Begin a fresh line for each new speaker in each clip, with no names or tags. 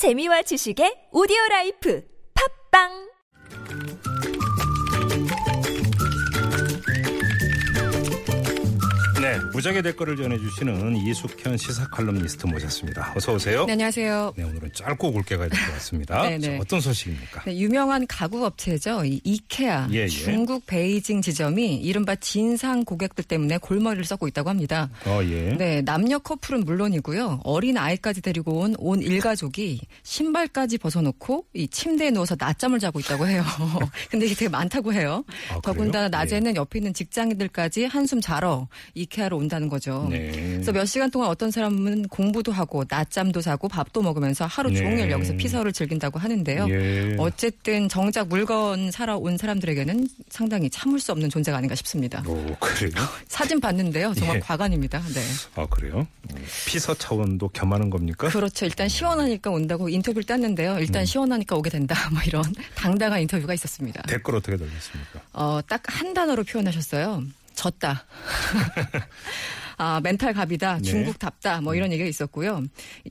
재미와 지식의 오디오 라이프. 팟빵
네, 무적의 댓글을 전해주시는 이숙현 시사 칼럼니스트 모셨습니다. 어서 오세요.
네, 안녕하세요.
네, 오늘은 짧고 굵게 가야 될 것 같습니다.
네, 네.
자, 어떤 소식입니까?
네, 유명한 가구 업체죠. 이 이케아
예, 예.
중국 베이징 지점이 이른바 진상 고객들 때문에 골머리를 썩고 있다고 합니다.
어, 예.
네, 남녀 커플은 물론이고요. 어린 아이까지 데리고 온 온 일가족이 신발까지 벗어놓고 이 침대에 누워서 낮잠을 자고 있다고 해요. 근데 이게 되게 많다고 해요.
아?
더군다나 낮에는 옆에 있는 직장인들까지 한숨 자러 이 케아로 온다는 거죠.
네.
그래서 몇 시간 동안 어떤 사람은 공부도 하고 낮잠도 자고 밥도 먹으면서 하루
네.
종일 여기서 피서를 즐긴다고 하는데요.
예.
어쨌든 정작 물건 사러 온 사람들에게는 상당히 참을 수 없는 존재가 아닌가 싶습니다.
오, 그래요?
사진 봤는데요. 정말
예.
과관입니다. 네.
아, 그래요? 음, 피서 차원도 겸하는 겁니까?
그렇죠. 일단 시원하니까 온다고 인터뷰를 땄는데요. 일단 시원하니까 오게 된다. 뭐 이런 당당한 인터뷰가 있었습니다.
댓글 어떻게 달렸습니까?
어, 딱 한 단어로 표현하셨어요. 졌다. 아, 멘탈 갑이다.
네.
중국답다. 뭐 이런 얘기가 있었고요.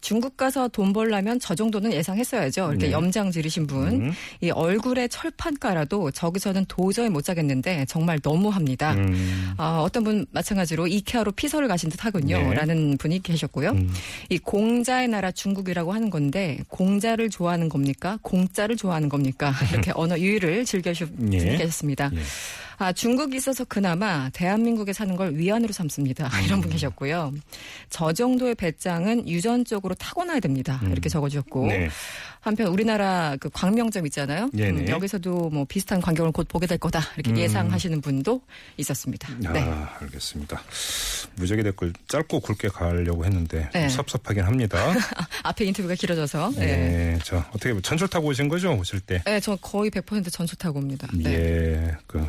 중국 가서 돈 벌려면 저 정도는 예상했어야죠. 이렇게
네.
염장 지르신 분.
음.
이 얼굴에 철판 깔아도 저기서는 도저히 못 자겠는데 정말 너무합니다.
음,
아, 어떤 분 마찬가지로 이케아로 피서를 가신 듯 하군요.
네.
라는 분이 계셨고요.
음.
이 공자의 나라 중국이라고 하는 건데 공자를 좋아하는 겁니까? 공짜를 좋아하는 겁니까? 이렇게 언어 유희를 즐겨주신 분이
예.
계셨습니다.
예.
아, 중국이 있어서 그나마 대한민국에 사는 걸 위안으로 삼습니다. 이런 분 계셨고요. 저 정도의 배짱은 유전적으로 타고나야 됩니다. 이렇게 적어주셨고.
네.
한편 우리나라 그 광명점 있잖아요.
네네.
음, 여기서도 뭐 비슷한 광경을 곧 보게 될 거다. 이렇게 예상하시는 분도 있었습니다.
아,
네.
알겠습니다. 무적의 댓글 짧고 굵게 가려고 했는데 좀
네.
섭섭하긴 합니다.
앞에 인터뷰가 길어져서. 네.
네. 자, 어떻게 전철 타고 오신 거죠? 오실 때?
네, 저 거의 100% 전수 타고 옵니다. 네.
예. 그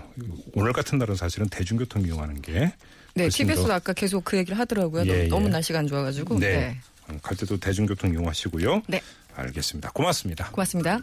오늘 같은 날은 사실은 대중교통 이용하는 게
네,
더-
아까 계속 그 얘기를 하더라고요.
예,
너무
예.
날씨가 안 좋아가지고.
네.
네.
어, 갈 때도 대중교통 이용하시고요.
네.
알겠습니다. 고맙습니다.
고맙습니다.